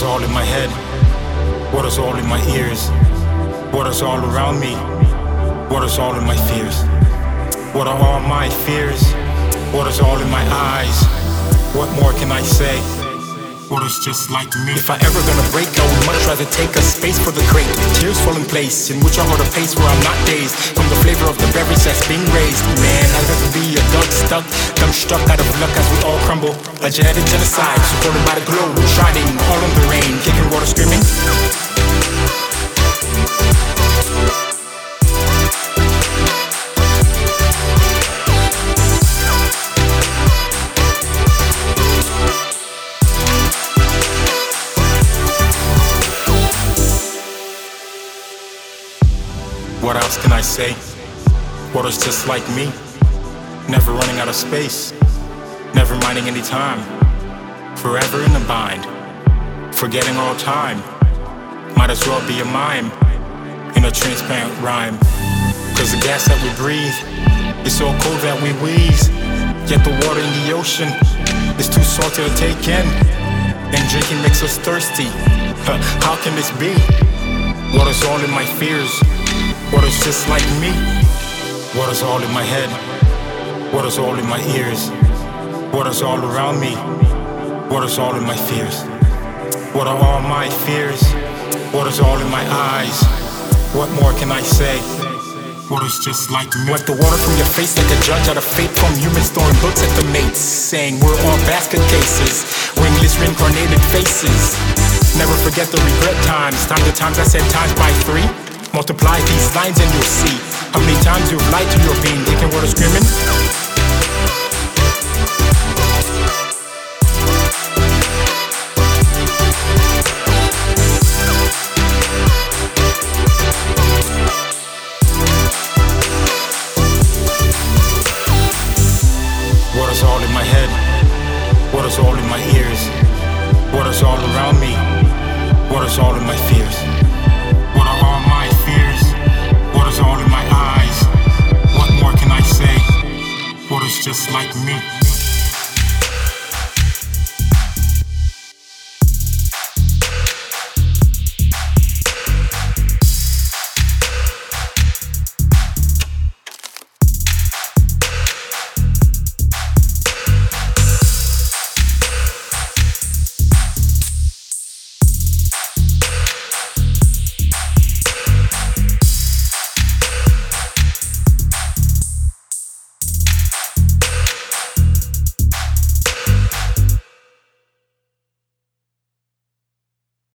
What is all in my head? What is all in my ears? What is all around me? What is all in my fears? What are all my fears? What is all in my eyes? What more can I say? Is just like me? If I ever gonna break, I would much rather take a space for the crate. Tears fall in place, in which I hold a pace where I'm not dazed from the flavor of the beverage that's being raised. Man, I'd rather be a dog stuck, dumb struck out of luck as we all crumble. A genetic genocide, supported by the globe, shining all in the rain, kicking water, screaming. What else can I say? Water's just like me, never running out of space, never minding any time, forever in a bind, forgetting all time. Might as well be a mime in a transparent rhyme. Cause the gas that we breathe is so cold that we wheeze. Yet the water in the ocean is too salty to take in, and drinking makes us thirsty. How can this be? Water's all in my fears. What is just like me? What is all in my head? What is all in my ears? What is all around me? What is all in my fears? What are all my fears? What is all in my eyes? What more can I say? What is just like me? Wipe the water from your face like a judge out of fate from humans throwing books at the mates, saying we're all basket cases, wingless reincarnated faces. Never forget the regret times, time to times I said times by three. Multiply these lines and you'll see how many times you've lied to your being, thinking what is screaming. What is all in my head? What is all in my ears? What is all around me? What is all in my fears? Is